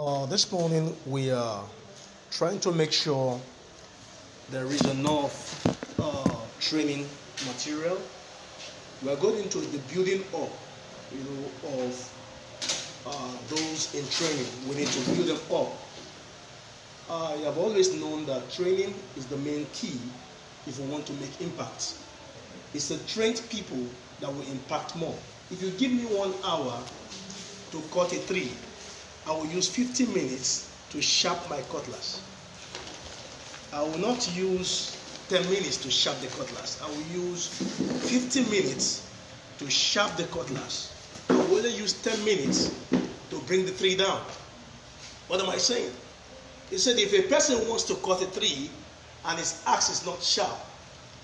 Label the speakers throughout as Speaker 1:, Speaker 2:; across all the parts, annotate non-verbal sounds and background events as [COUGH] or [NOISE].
Speaker 1: Uh, this morning we are trying to make sure there is enough uh, training material. We are going into the building up, you know, of uh, those in training. We need to build them up. I have always known that training is the main key if we want to make impact. It's the trained people that will impact more. If you give me one hour to cut a tree, I will use 15 minutes to sharp my cutlass. I will not use 10 minutes to sharp the cutlass. I will use 15 minutes to sharp the cutlass. I will only use 10 minutes to bring the tree down. What am I saying? He said if a person wants to cut a tree and his axe is not sharp,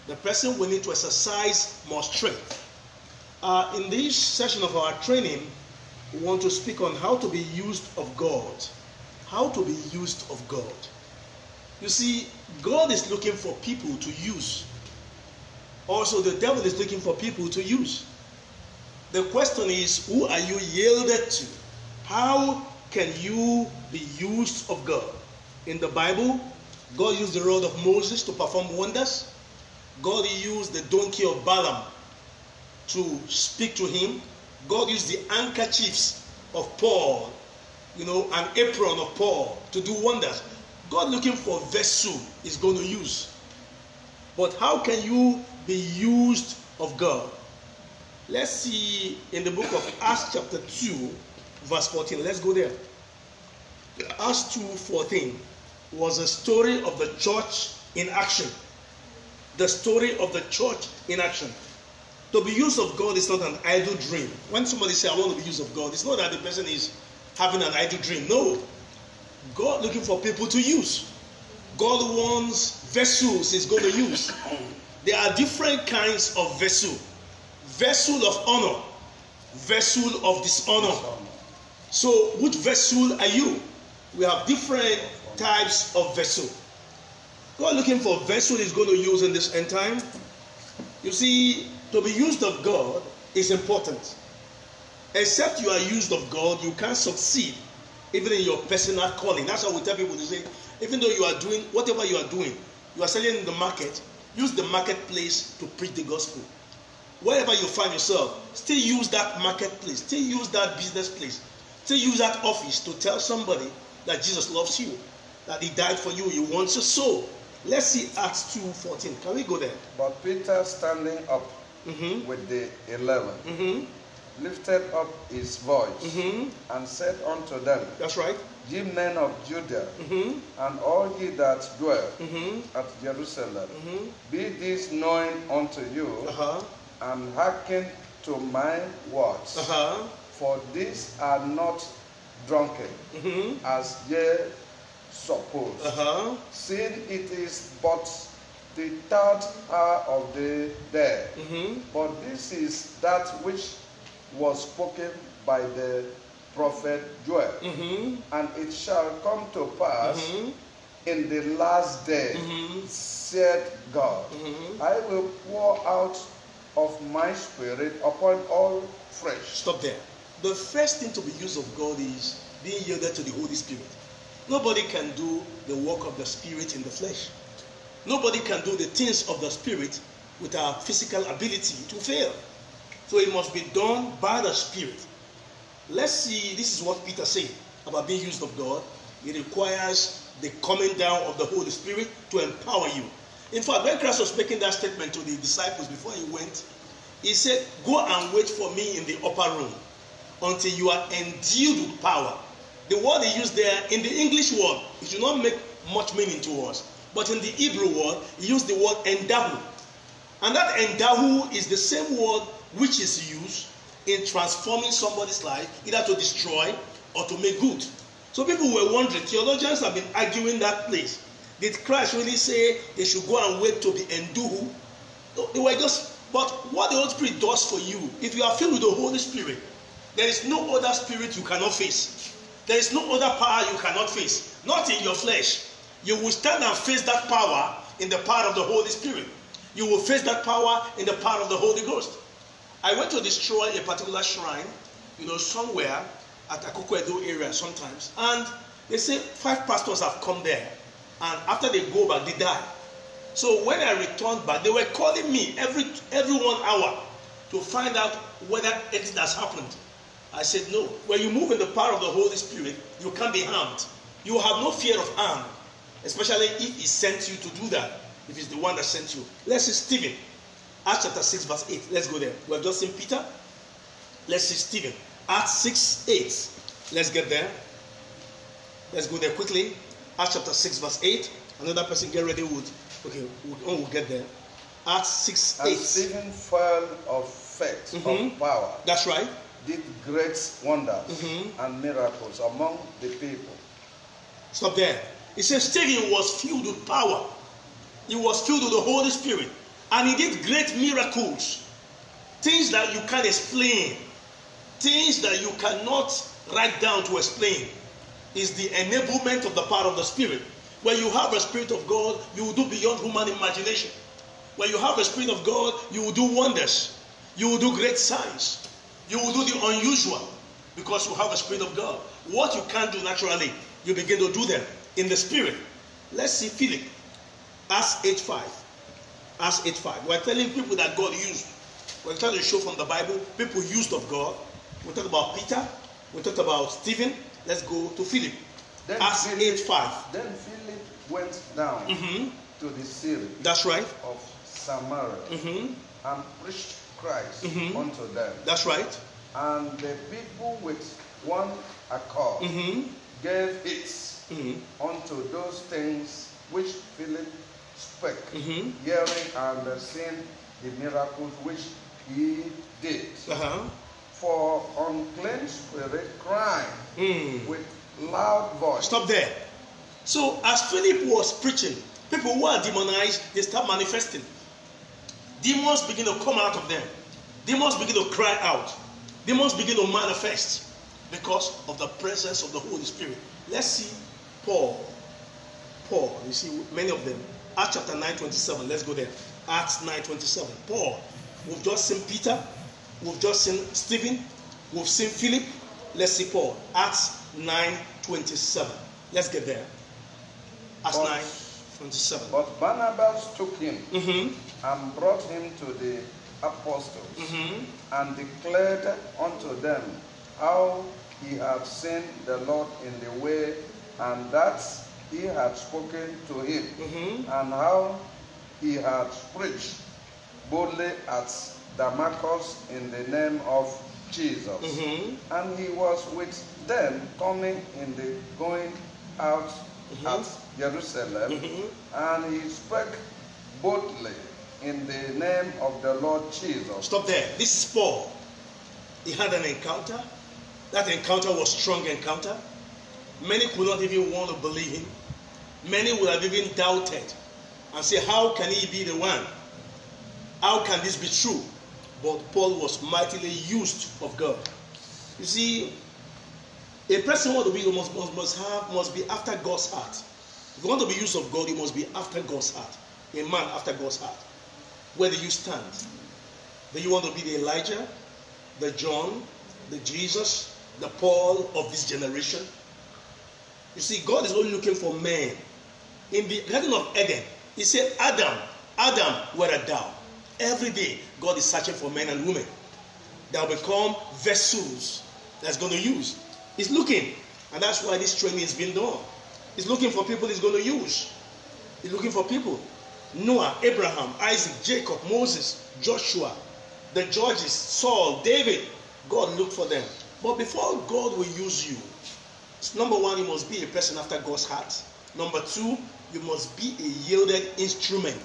Speaker 1: the person will need to exercise more strength. Uh, in this session of our training, we want to speak on how to be used of God. How to be used of God. You see, God is looking for people to use. Also, the devil is looking for people to use. The question is, who are you yielded to? How can you be used of God? In the Bible, God used the rod of Moses to perform wonders. God used the donkey of Balaam to speak to him. God used the handkerchiefs of Paul, you know, an apron of Paul to do wonders. God looking for vessel is going to use. But how can you be used of God? Let's see in the book of Acts chapter 2, verse 14. Let's go there. Acts 2 14 was a story of the church in action. The story of the church in action. To be used of God is not an idle dream. When somebody say, I want to be used of God, it's not that the person is having an idle dream. No. God looking for people to use. God wants vessels he's going to use. There are different kinds of vessel. Vessel of honor, vessel of dishonor. So, which vessel are you? We have different types of vessel. God looking for vessel he's going to use in this end time. You see, to be used of God is important. Except you are used of God, you can't succeed even in your personal calling. That's why we tell people to say, even though you are doing whatever you are doing, you are selling in the market, use the marketplace to preach the gospel. Wherever you find yourself, still use that marketplace, still use that business place, still use that office to tell somebody that Jesus loves you, that he died for you, he wants your soul. Let's see Acts 2:14. Can we go there?
Speaker 2: But Peter, standing up
Speaker 1: Mm-hmm.
Speaker 2: with the 11
Speaker 1: Mm-hmm.
Speaker 2: lifted up his voice
Speaker 1: Mm-hmm.
Speaker 2: and said unto them,
Speaker 1: That's right.
Speaker 2: Ye men of Judah,
Speaker 1: Mm-hmm.
Speaker 2: and all ye that dwell
Speaker 1: Mm-hmm.
Speaker 2: at Jerusalem,
Speaker 1: Mm-hmm.
Speaker 2: be this known unto you,
Speaker 1: Uh-huh.
Speaker 2: and hearken to my words.
Speaker 1: Uh-huh.
Speaker 2: For these are not drunken, as ye suppose,
Speaker 1: Uh-huh.
Speaker 2: seeing it is but the third hour of the day.
Speaker 1: Mm-hmm.
Speaker 2: But this is that which was spoken by the prophet Joel.
Speaker 1: Mm-hmm.
Speaker 2: And it shall come to pass
Speaker 1: Mm-hmm.
Speaker 2: in the last day,
Speaker 1: Mhm.
Speaker 2: said God,
Speaker 1: Mhm.
Speaker 2: I will pour out of my spirit upon all flesh.
Speaker 1: Stop there. The first thing to be used of God is being yielded to the Holy Spirit. Nobody can do the work of the Spirit in the flesh. Nobody can do the things of the Spirit with our physical ability to fail. So it must be done by the Spirit. Let's see, this is what Peter said about being used of God. It requires the coming down of the Holy Spirit to empower you. In fact, when Christ was making that statement to the disciples before he went, he said, Go and wait for me in the upper room until you are endued with power. The word he used there in the English word, it should not make much meaning to us. But in the Hebrew word, he used the word endahu. And that endahu is the same word which is used in transforming somebody's life, either to destroy or to make good. So people were wondering, theologians have been arguing that place. Did Christ really say they should go and wait to be enduhu? No, they were just, but what the Holy Spirit does for you, if you are filled with the Holy Spirit, there is no other spirit you cannot face. There is no other power you cannot face. Not in your flesh. You will stand and face that power in the power of the Holy Spirit. You will face that power in the power of the Holy Ghost. I went to destroy a particular shrine, you know, somewhere, at Akoko Edo area sometimes, and they say five pastors have come there, and after they go back, they die. So when I returned back, they were calling me every every one hour to find out whether anything has happened. I said, No. When you move in the power of the Holy Spirit, you can't be harmed. You have no fear of harm, especially if He sent you to do that, if He's the one that sent you. Let's see Stephen, Acts chapter 6, verse 8. Let's go there. We have just seen Peter. Let's see Stephen, Acts 6, 8. Let's get there. Let's go there quickly. Acts chapter 6, verse 8. Another person get ready would. Okay, we'll, oh, we'll get there. Acts 6,
Speaker 2: And
Speaker 1: 8.
Speaker 2: Stephen fell of faith,
Speaker 1: Mhm.
Speaker 2: of power,
Speaker 1: That's right.
Speaker 2: did great wonders
Speaker 1: Mhm.
Speaker 2: and miracles among the people.
Speaker 1: Stop there. It says Stephen was filled with power. He was filled with the Holy Spirit. And he did great miracles. Things that you can't explain. Things that you cannot write down to explain. Is the enablement of the power of the Spirit. When you have a Spirit of God, you will do beyond human imagination. When you have the Spirit of God, you will do wonders. You will do great signs. You will do the unusual because you have the Spirit of God. What you can't do naturally, you begin to do them in the Spirit. Let's see Philip. Acts 8 5. Acts 8 5. We're telling people that God used. We're trying to show from the Bible people used of God. We talked about Peter. We talked about Stephen. Let's go to Philip.
Speaker 2: Then
Speaker 1: Acts
Speaker 2: Philip-
Speaker 1: 8 5.
Speaker 2: Then Philip went down
Speaker 1: hmm
Speaker 2: to the city
Speaker 1: That's right.
Speaker 2: of Samaria
Speaker 1: hmm
Speaker 2: and preached Christ
Speaker 1: Mhm.
Speaker 2: unto them.
Speaker 1: That's right.
Speaker 2: And the people with one accord
Speaker 1: hmm
Speaker 2: gave it
Speaker 1: hmm
Speaker 2: unto those things which Philip spake,
Speaker 1: hmm
Speaker 2: hearing and seeing the miracles which he did.
Speaker 1: Uh-huh.
Speaker 2: For unclean spirit crying
Speaker 1: Mm.
Speaker 2: with loud voice.
Speaker 1: Stop there. So, as Philip was preaching, people who are demonized, they start manifesting. Demons begin to come out of them. Demons begin to cry out. Demons begin to manifest because of the presence of the Holy Spirit. Let's see Paul. Paul, you see many of them. Acts chapter 9, 27. Let's go there. Acts 9, 27. Paul. We've just seen Peter. We've just seen Stephen. We've seen Philip. Let's see Paul. Acts 9, 27. Let's get there. Acts
Speaker 2: But-
Speaker 1: 9, 27.
Speaker 2: But Barnabas took him
Speaker 1: Mm-hmm.
Speaker 2: and brought him to the apostles
Speaker 1: Mm-hmm.
Speaker 2: and declared unto them how he had seen the Lord in the way and that he had spoken to him
Speaker 1: Mm-hmm.
Speaker 2: and how he had preached boldly at Damascus in the name of Jesus.
Speaker 1: Mm-hmm.
Speaker 2: And he was with them coming in the going out
Speaker 1: Mhm.
Speaker 2: at Jerusalem,
Speaker 1: Mhm.
Speaker 2: and he spoke boldly in the name of the Lord Jesus.
Speaker 1: Stop there. This is Paul. He had an encounter. That encounter was strong encounter. Many could not even want to believe him. Many would have even doubted and say, How can he be the one? How can this be true? But Paul was mightily used of God. You see, a person want to be must, must, must have must be after God's heart. If you want to be used of God, you must be after God's heart. A man after God's heart. Where do you stand? Do you want to be the Elijah, the John, the Jesus, the Paul of this generation? You see, God is only looking for men. In the Garden of Eden, He said, Adam, Adam, where art thou? Every day, God is searching for men and women that will become vessels that's going to use. He's looking, and that's why this training is being done. He's looking for people he's going to use. He's looking for people. Noah, Abraham, Isaac, Jacob, Moses, Joshua, the judges, Saul, David. God looked for them. But before God will use you, number one, you must be a person after God's heart. Number two, you must be a yielded instrument.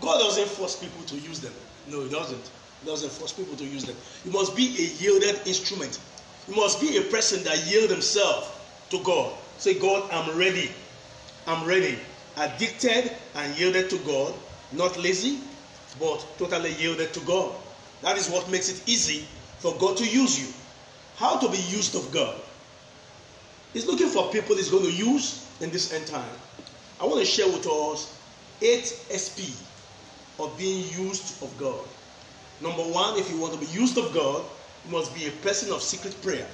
Speaker 1: God doesn't force people to use them. No, He doesn't. He doesn't force people to use them. You must be a yielded instrument. You must be a person that yield himself to God. Say, God, I'm ready. I'm ready. Addicted and yielded to God. Not lazy, but totally yielded to God. That is what makes it easy for God to use you. How to be used of God? He's looking for people he's going to use in this end time. I want to share with us eight SP of being used of God. Number one, if you want to be used of God, you must be a person of secret prayer.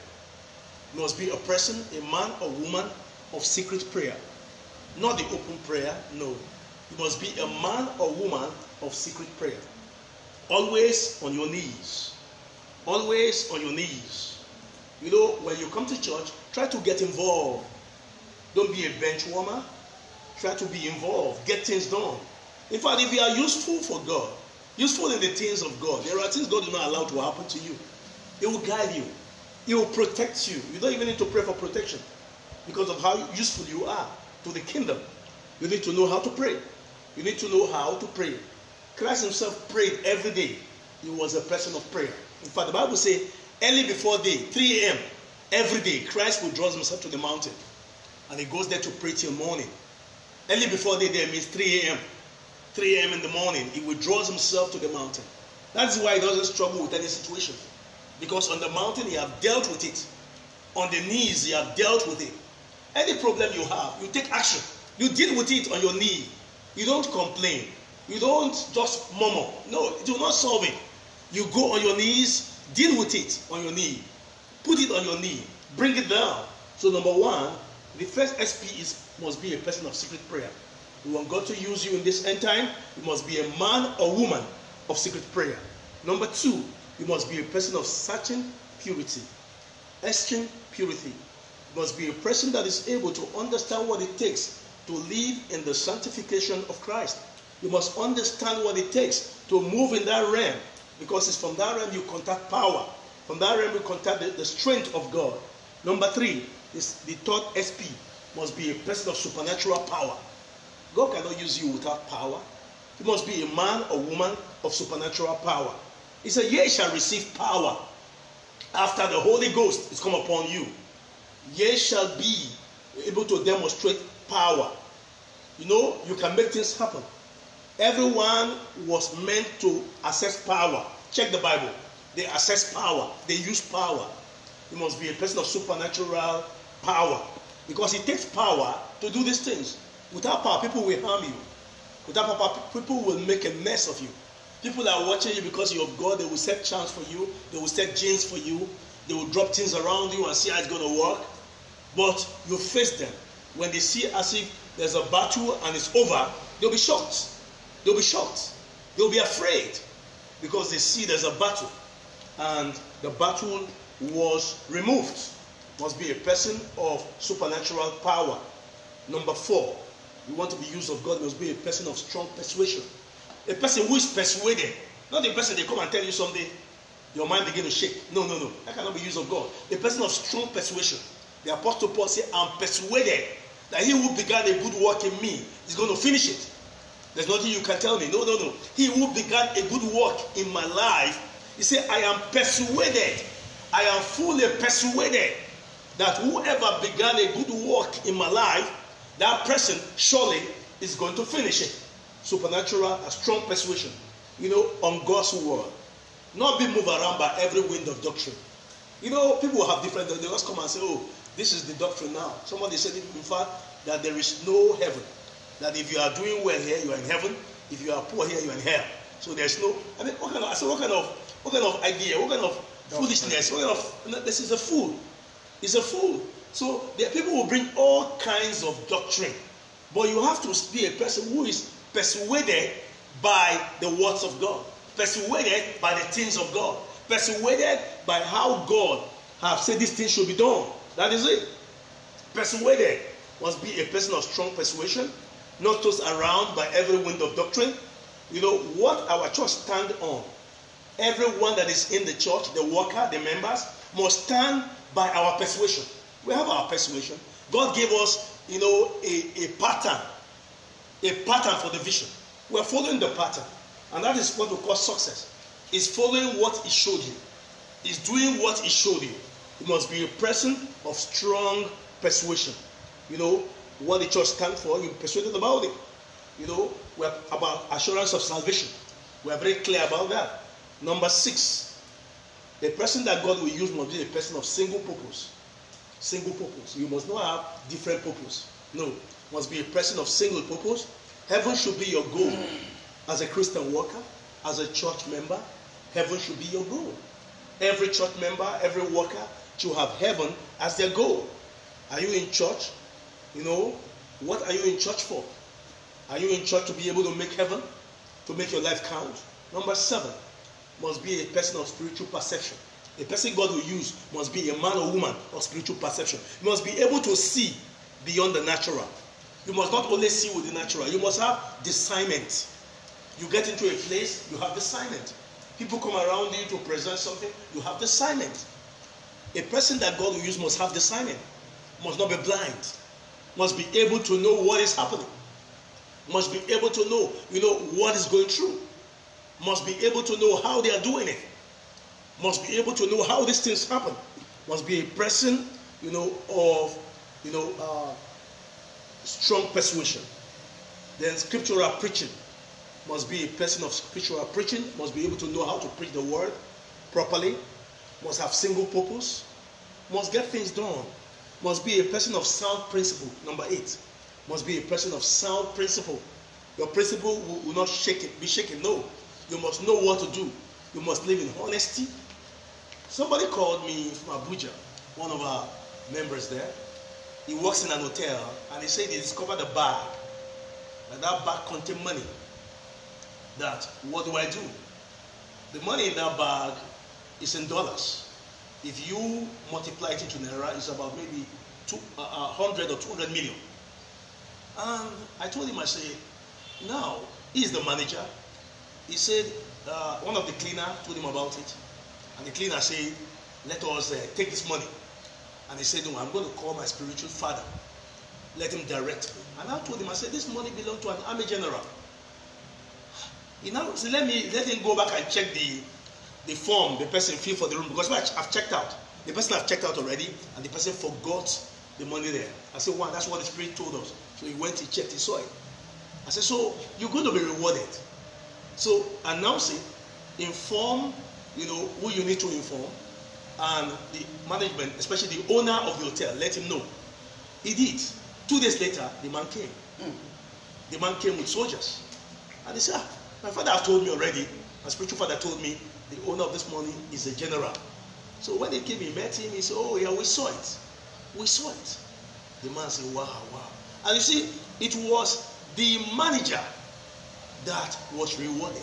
Speaker 1: You must be a person, a man or woman of secret prayer. Not the open prayer, no. You must be a man or woman of secret prayer. Always on your knees. Always on your knees. You know, when you come to church, try to get involved. Don't be a bench warmer. Try to be involved. Get things done. In fact, if you are useful for God, useful in the things of God, there are things God will not allow to happen to you. He will guide you. He will protect you. You don't even need to pray for protection because of how useful you are to the kingdom. You need to know how to pray. You need to know how to pray. Christ himself prayed every day. He was a person of prayer. In fact, the Bible says, early before day, 3 a.m., every day, Christ will draw himself to the mountain. And he goes there to pray till morning. Early before day there means 3 a.m. 3 a.m. in the morning, he withdraws himself to the mountain. That's why he doesn't struggle with any situation. Because on the mountain, he have dealt with it. On the knees, he have dealt with it. Any problem you have, you take action. You deal with it on your knee. You don't complain. You don't just murmur. No, do not solve it. You go on your knees, deal with it on your knee. Put it on your knee. Bring it down. So number one, the first SP is must be a person of secret prayer. We want God to use you in this end time, you must be a man or woman of secret prayer. Number two, you must be a person of searching purity. extreme purity. You must be a person that is able to understand what it takes to live in the sanctification of Christ. You must understand what it takes to move in that realm because it's from that realm you contact power. From that realm you contact the, the strength of God. Number three is the third SP must be a person of supernatural power. God cannot use you without power. You must be a man or woman of supernatural power. He said, Ye shall receive power after the Holy Ghost is come upon you. Ye shall be able to demonstrate power. You know, you can make things happen. Everyone was meant to access power. Check the Bible. They access power, they use power. You must be a person of supernatural power. Because it takes power to do these things. Without power, people will harm you. Without power, people will make a mess of you. People are watching you because you're God. They will set chance for you. They will set genes for you. They will drop things around you and see how it's going to work. But you face them. When they see as if there's a battle and it's over, they'll be shocked. They'll be shocked. They'll be afraid because they see there's a battle. And the battle was removed must be a person of supernatural power. Number four, you want to be used of God, must be a person of strong persuasion. A person who is persuaded, not a person they come and tell you something, your mind begin to shake. No, no, no. That cannot be used of God. A person of strong persuasion. The Apostle Paul said, I'm persuaded that he who began a good work in me is going to finish it. There's nothing you can tell me. No, no, no. He who began a good work in my life, he said, I am persuaded. I am fully persuaded that whoever began a good work in my life, that person surely is going to finish it. Supernatural, a strong persuasion, you know, on God's word. Not be moved around by every wind of doctrine. You know, people have different, they just come and say, oh, this is the doctrine now. Somebody said, in fact, that there is no heaven. That if you are doing well here, you are in heaven. If you are poor here, you are in hell. So there's no, I mean, what kind of, I said, what kind of, what kind of idea, what kind of foolishness, what kind of, this is a fool. He's a fool. So there are people who bring all kinds of doctrine. But you have to be a person who is persuaded by the words of God, persuaded by the things of God, persuaded by how God have said this thing should be done. That is it. Persuaded must be a person of strong persuasion, not tossed around by every wind of doctrine. You know what our church stand on. Everyone that is in the church, the worker, the members, must stand by our persuasion. We have our persuasion. God gave us, you know, a, a pattern, a pattern for the vision. We're following the pattern. And that is what we call success. Is following what He showed you. Is doing what He showed you. You must be a person of strong persuasion. You know, what the church stands for, you're persuaded about it. You know, we're about assurance of salvation. We're very clear about that. Number six, the person that God will use must be a person of single purpose. Single purpose. You must not have different purpose. No. Must be a person of single purpose. Heaven should be your goal. As a Christian worker, as a church member, heaven should be your goal. Every church member, every worker should have heaven as their goal. Are you in church? You know, what are you in church for? Are you in church to be able to make heaven? To make your life count? Number seven, must be a person of spiritual perception. A person God will use must be a man or woman of spiritual perception. You must be able to see beyond the natural. You must not only see with the natural, you must have discernment. You get into a place, you have discernment. People come around you to present something, you have discernment. A person that God will use must have discernment, must not be blind, must be able to know what is happening, must be able to know, you know, what is going through, must be able to know how they are doing it, must be able to know how these things happen, must be a person, you know, of, you know, uh, strong persuasion. Then scriptural preaching. Must be a person of scriptural preaching, must be able to know how to preach the word properly, must have single purpose, must get things done, must be a person of sound principle. Number eight, must be a person of sound principle. Your principle will, will not shake it, be shaken. No, you must know what to do. You must live in honesty. Somebody called me from Abuja, one of our members there. He works in an hotel and he said he discovered a bag. And that bag contained money. That what do I do? The money in that bag is in dollars. If you multiply it into naira, it's about maybe two, uh, 100 or 200 million. And I told him, I said, now, he's the manager. He said, uh, one of the cleaner told him about it. And the cleaner said, let us uh, take this money. And he said, no, I'm going to call my spiritual father. Let him direct me. And I told him, I said, this money belongs to an army general. He now said, let me let him go back and check the the form the person filled for the room because I've checked out. The person I've checked out already, and the person forgot the money there. I said, one, that's what the spirit told us. So he went, he checked, he saw it. I said, so you're going to be rewarded. So announce it, inform, you know, who you need to inform, and the management, especially the owner of the hotel, let him know. He did. Two days later, the man came. Mm. The man came with soldiers. And he said, ah, my father have told me already, my spiritual father told me, the owner of this money is a general. So when he came, he met him, he said, oh yeah, we saw it. We saw it. The man said, wow, wow. And you see, it was the manager that was rewarded.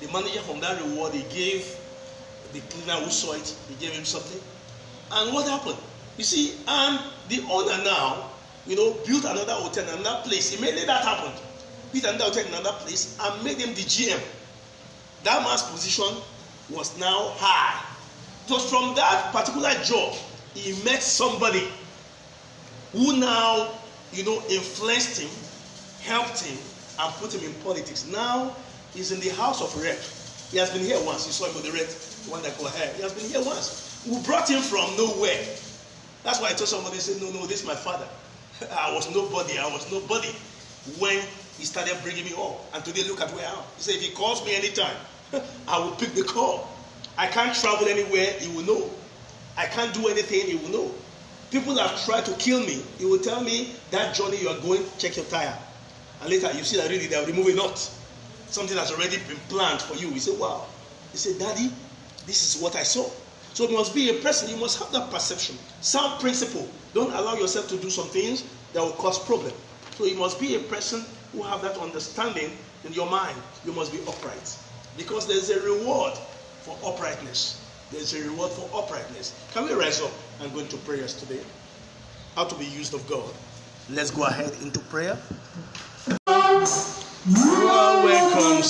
Speaker 1: The manager from that reward, he gave the cleaner who saw it, he gave him something. And what happened? You see, and the owner now, you know, built another hotel in another place. Immediately that happened. Built another hotel in another place and made him the GM. That man's position was now high. Was from that particular job he met somebody who now, you know, influenced him, helped him, and put him in politics. Now he's in the House of Rep. He has been here once. You saw him with the red one that got hair. He has been here once. We brought him from nowhere. That's why I told somebody, say, no, no, this is my father. [LAUGHS] I was nobody. I was nobody when he started bringing me up. And today, look at where I am. He said, if he calls me anytime, [LAUGHS] I will pick the call. I can't travel anywhere, he will know. I can't do anything, he will know. People have tried to kill me. He will tell me that journey you are going, check your tire. And later you see that really they are removing not. Something has already been planned for you. He said, wow. He said, Daddy, this is what I saw. So it must be a person, you must have that perception. Sound principle. Don't allow yourself to do some things that will cause problem. So you must be a person who have that understanding in your mind. You must be upright. Because there's a reward for uprightness. There's a reward for uprightness. Can we rise up and go into prayers today? How to be used of God. Let's go ahead into prayer. You are welcome,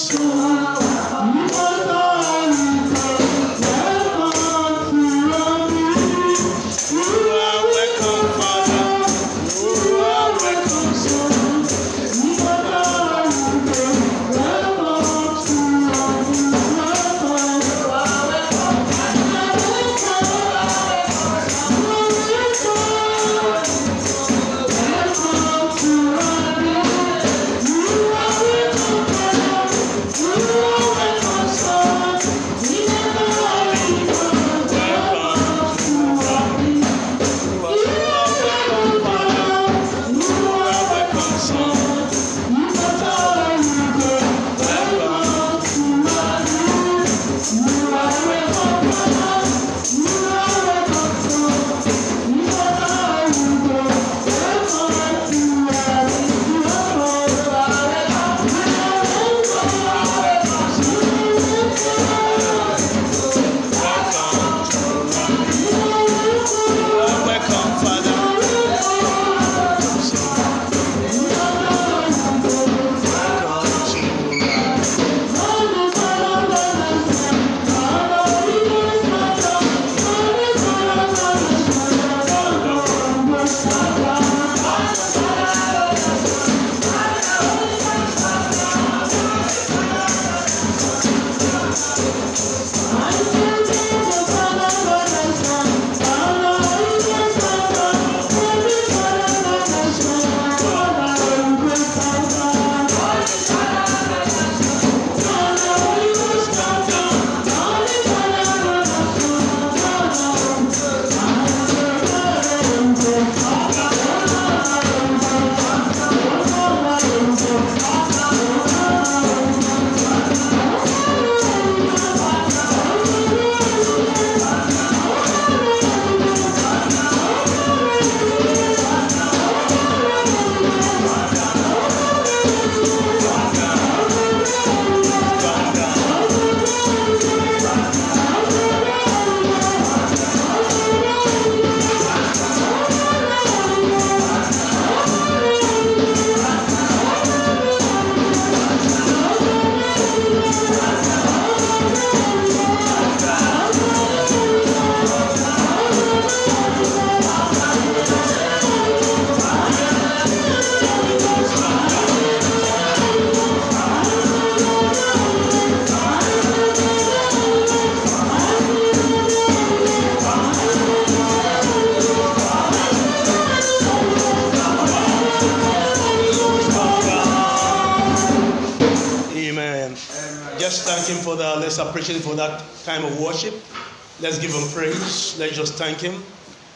Speaker 1: Let's give Him praise. Let's just thank Him.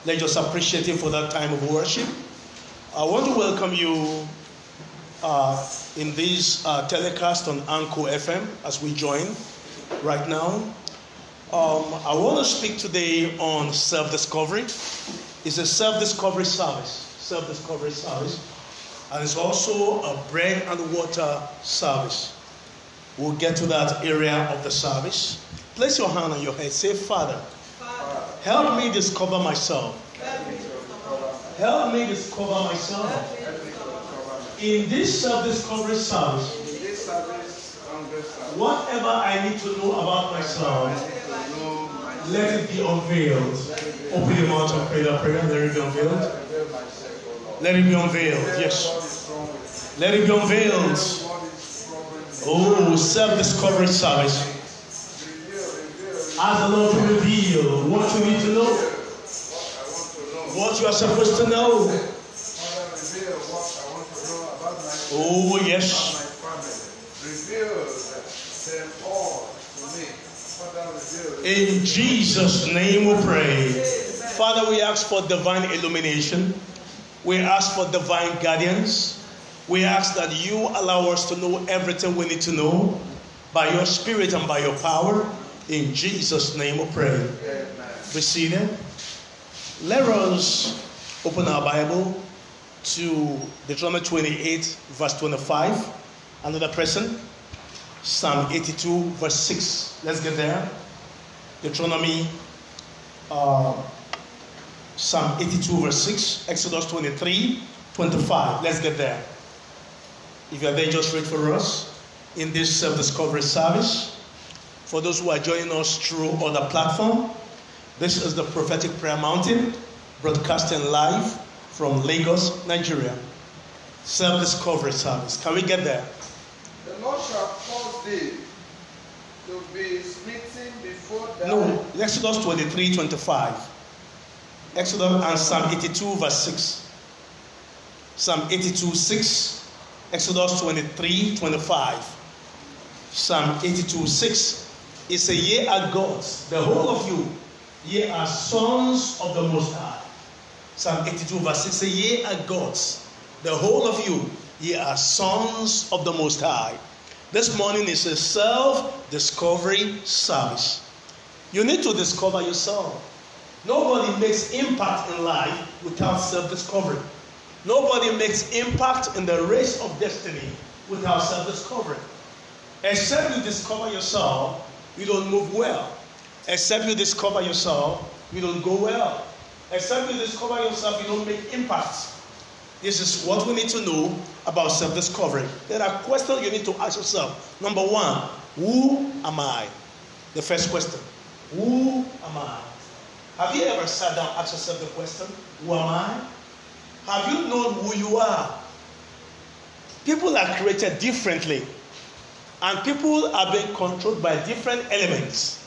Speaker 1: Let's just appreciate Him for that time of worship. I want to welcome you uh, in this uh, telecast on Anchor FM as we join right now. Um, I want to speak today on self discovery. It's a self discovery service. Self discovery service. And it's also a bread and water service. We'll get to that area of the service. Place your hand on your head. Say, Father, help me discover myself. Help me discover myself. In this self discovery service, whatever I need to know about myself, let it be unveiled. Open your mouth and pray that prayer. Let it be unveiled. Let it be unveiled. Yes. Let it be unveiled. Oh, self discovery service. Ask the Lord to reveal what you need to know, what you are supposed to know. Oh, yes. In Jesus' name we pray. Father, we ask for divine illumination. We ask for divine guidance. We ask that you allow us to know everything we need to know by your spirit and by your power. In Jesus' name we pray. Amen. Be seated. Let us open our Bible to Deuteronomy 28, verse 25. Another person. Psalm 82, verse 6. Let's get there. Deuteronomy, uh, Psalm 82, verse 6. Exodus 23, 25. Let's get there. If you are there, just read for us in this self discovery service. For those who are joining us through other platform, this is the prophetic prayer mountain broadcasting live from Lagos, Nigeria. Self discovery service. Can we get there?
Speaker 2: The Lord shall cause thee to be smitten before thou.
Speaker 1: No, Exodus 23 25. Exodus and Psalm 82, verse 6. Psalm 82, 6. Exodus 23, 25. Psalm 82, 6. It says, Ye are gods, the whole of you, ye are sons of the Most High. Psalm 82, verse 6 says, Ye are gods, the whole of you, ye are sons of the Most High. This morning is a self discovery service. You need to discover yourself. Nobody makes impact in life without self discovery. Nobody makes impact in the race of destiny without self discovery. Except you discover yourself, you don't move well. Except you discover yourself, you don't go well. Except you discover yourself, you don't make impact. This is what we need to know about self discovery. There are questions you need to ask yourself. Number one, who am I? The first question Who am I? Have you ever sat down and asked yourself the question, Who am I? Have you known who you are? People are created differently, and people are being controlled by different elements.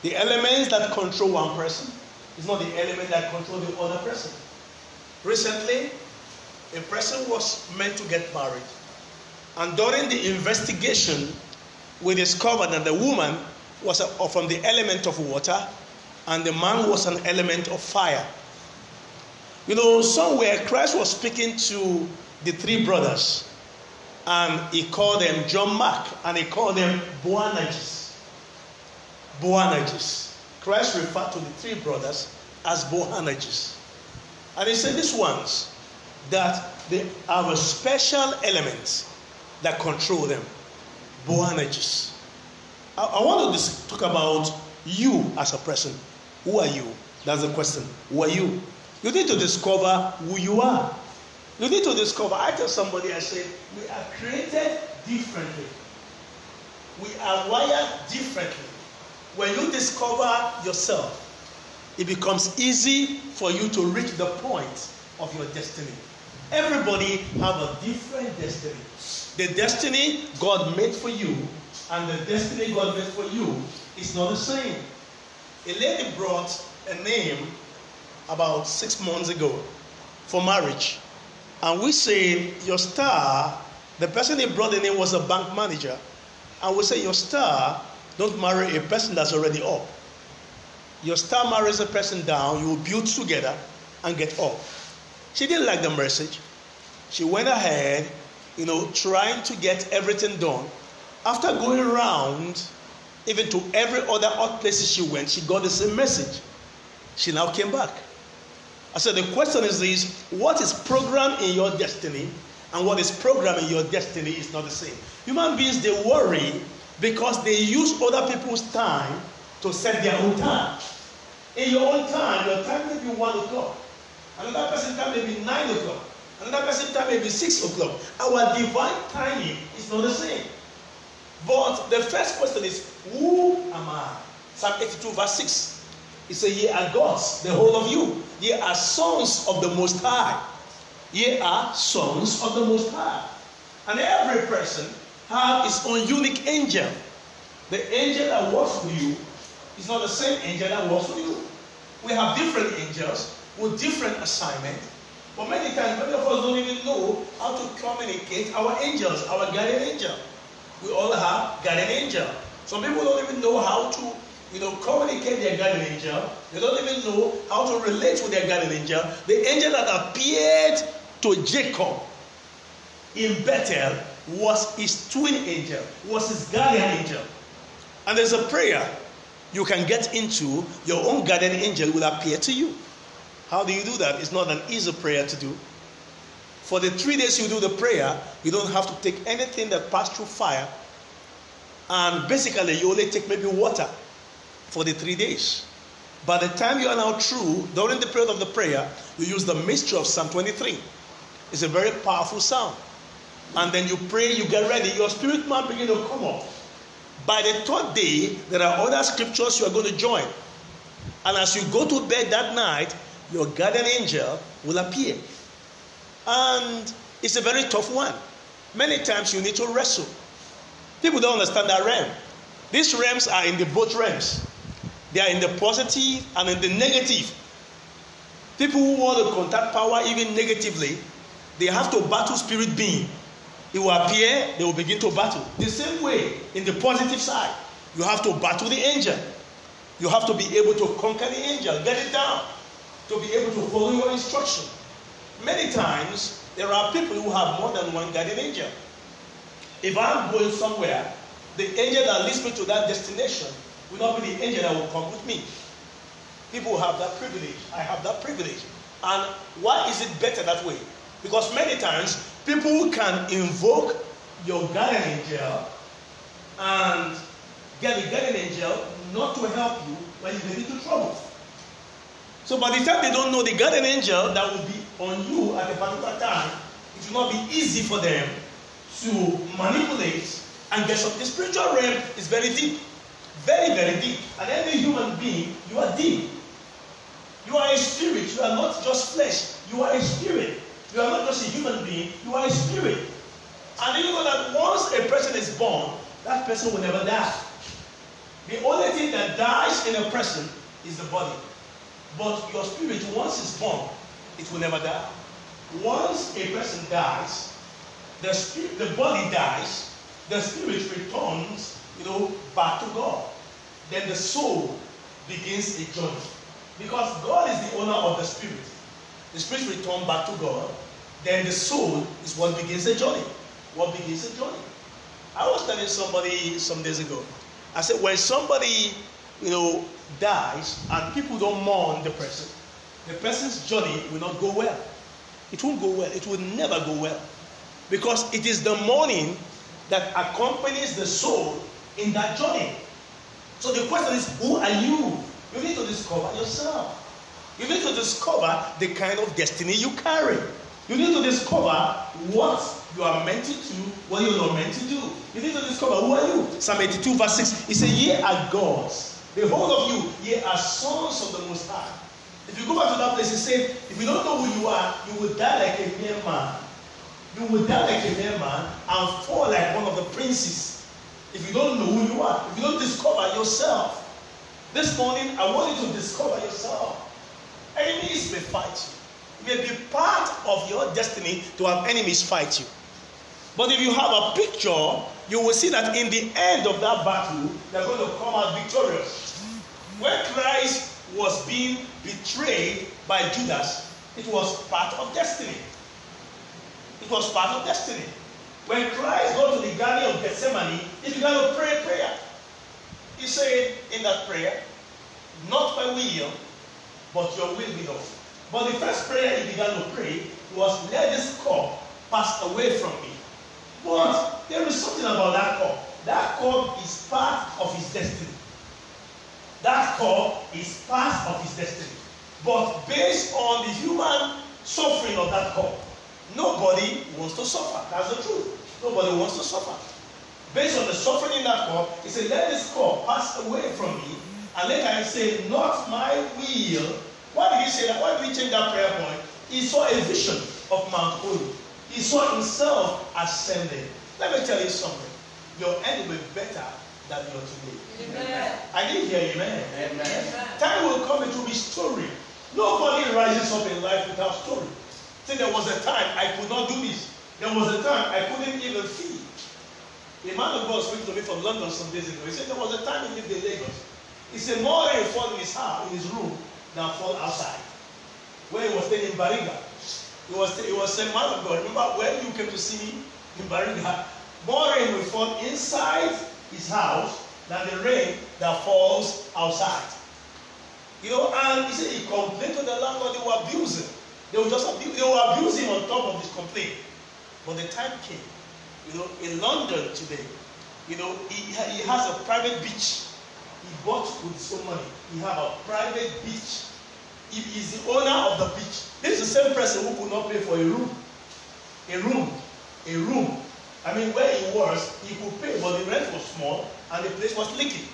Speaker 1: The elements that control one person is not the element that controls the other person. Recently, a person was meant to get married. And during the investigation, we discovered that the woman was from the element of water and the man was an element of fire. You know, somewhere Christ was speaking to the three brothers and he called them John Mark and he called them Boanerges. Boanerges. Christ referred to the three brothers as Boanerges. And he said, These ones, that they have a special element that control them. Boanerges. I, I want to talk about you as a person. Who are you? That's the question. Who are you? You need to discover who you are. You need to discover. I tell somebody, I say, we are created differently. We are wired differently. When you discover yourself, it becomes easy for you to reach the point of your destiny. Everybody have a different destiny. The destiny God made for you and the destiny God made for you is not the same. A lady brought a name about six months ago for marriage. And we said, Your star, the person he brought the name was a bank manager. And we say your star don't marry a person that's already up. Your star marries a person down, you will build together and get up. She didn't like the message. She went ahead, you know, trying to get everything done. After going around, even to every other odd places she went, she got the same message. She now came back. I said, the question is this what is programmed in your destiny and what is programmed in your destiny is not the same. Human beings, they worry because they use other people's time to set their own time. In your own time, your time may be 1 o'clock. Another person's time may be 9 o'clock. Another person's time may be 6 o'clock. Our divine timing is not the same. But the first question is, Who am I? Psalm 82, verse 6. He said, Ye are gods, the whole of you. Ye are sons of the Most High. Ye are sons of the Most High. And every person have his own unique angel. The angel that works with you is not the same angel that works with you. We have different angels with different assignment. But many times, many of us don't even know how to communicate our angels, our guardian angel. We all have guardian angel. Some people don't even know how to, you know, communicate their guardian angel. They don't even know how to relate with their guardian angel. The angel that appeared to Jacob in Bethel was his twin angel, was his guardian angel. And there's a prayer you can get into, your own guardian angel will appear to you. How do you do that? It's not an easy prayer to do. For the three days you do the prayer, you don't have to take anything that passed through fire. And basically, you only take maybe water for the three days. By the time you are now through, during the period of the prayer, you use the mystery of Psalm 23. It's a very powerful psalm and then you pray, you get ready, your spirit man begin to come up. By the third day, there are other scriptures you are going to join. And as you go to bed that night, your guardian angel will appear. And it's a very tough one. Many times you need to wrestle. People don't understand that realm. These realms are in the both realms. They are in the positive and in the negative. People who want to contact power even negatively, they have to battle spirit being It will appear, they will begin to battle. The same way, in the positive side, you have to battle the angel. You have to be able to conquer the angel, get it down, to be able to follow your instruction. Many times, there are people who have more than one guardian angel. If I'm going somewhere, the angel that leads me to that destination will not be the angel that will come with me. People have that privilege. I have that privilege. And why is it better that way? Because many times people can invoke your guardian angel and get the guardian angel not to help you when you get into trouble. So by the time they don't know the guardian angel that will be on you at a particular time, it will not be easy for them to manipulate and get some. The spiritual realm is very deep, very, very deep. And every human being, you are deep. You are a spirit. You are not just flesh. You are a spirit. You are not just a human being, you are a spirit. And you know that once a person is born, that person will never die. The only thing that dies in a person is the body. But your spirit, once it's born, it will never die. Once a person dies, the spirit, the body dies, the spirit returns, you know, back to God. Then the soul begins a journey. Because God is the owner of the spirit. The spirit returns back to God, then the soul is what begins the journey. What begins the journey. I was telling somebody some days ago. I said, when somebody, you know, dies and people don't mourn the person, the person's journey will not go well. It won't go well. It will never go well. Because it is the mourning that accompanies the soul in that journey. So the question is, who are you? You need to discover yourself. You need to discover the kind of destiny you carry. You need to discover what you are meant to do, what you're not meant to do. You need to discover who are you. Psalm 82, verse 6. He said, Ye are gods. The whole of you, ye are sons of the Most High. If you go back to that place, he said, If you don't know who you are, you will die like a mere man. You will die like a mere man and fall like one of the princes. If you don't know who you are, if you don't discover yourself. This morning, I want you to discover yourself. Enemies may fight you may be part of your destiny to have enemies fight you. But if you have a picture you will see that in the end of that battle, they're going to come out victorious. When Christ was being betrayed by Judas, it was part of destiny. It was part of destiny. When Christ got to the Garden of Gethsemane, he began to pray prayer. He said in that prayer, Not my will, but your will be done. But the first prayer he began to pray was, Let this cup pass away from me. But there is something about that cup. That cup is part of his destiny. That cup is part of his destiny. But based on the human suffering of that cup, nobody wants to suffer. That's the truth. Nobody wants to suffer. Based on the suffering in that cup, he said, Let this cup pass away from me. And later he said, Not my will. Why did he say that? Why did he change that prayer point? He saw a vision of Mount Horeb. He saw himself ascending. Let me tell you something. Your end will be better than your today. Amen. I didn't hear you, man. Amen. Time will come, it will be story. Nobody rises up in life without story. See, there was a time I could not do this. There was a time I couldn't even feed. A man of God spoke to me from London some days ago. He said there was a time he lived in Lagos. He said more rain fall in his house, in his room, than fall outside. Where he was staying in Bariga. He was, he was saying, man of God, remember when you came to see me in Bariga? More rain will fall inside his house than the rain that falls outside. You know, and he said he complained to the landlord, they were abusing. They were just abuse, they were abusing on top of this complaint. But the time came, you know, in London today, you know, he, he has a private beach. He bought with his own money. He have a private beach. He is the owner of the beach. This is the same person who could not pay for a room. A room. A room. I mean, where he was, he could pay, but the rent was small and the place was leaking.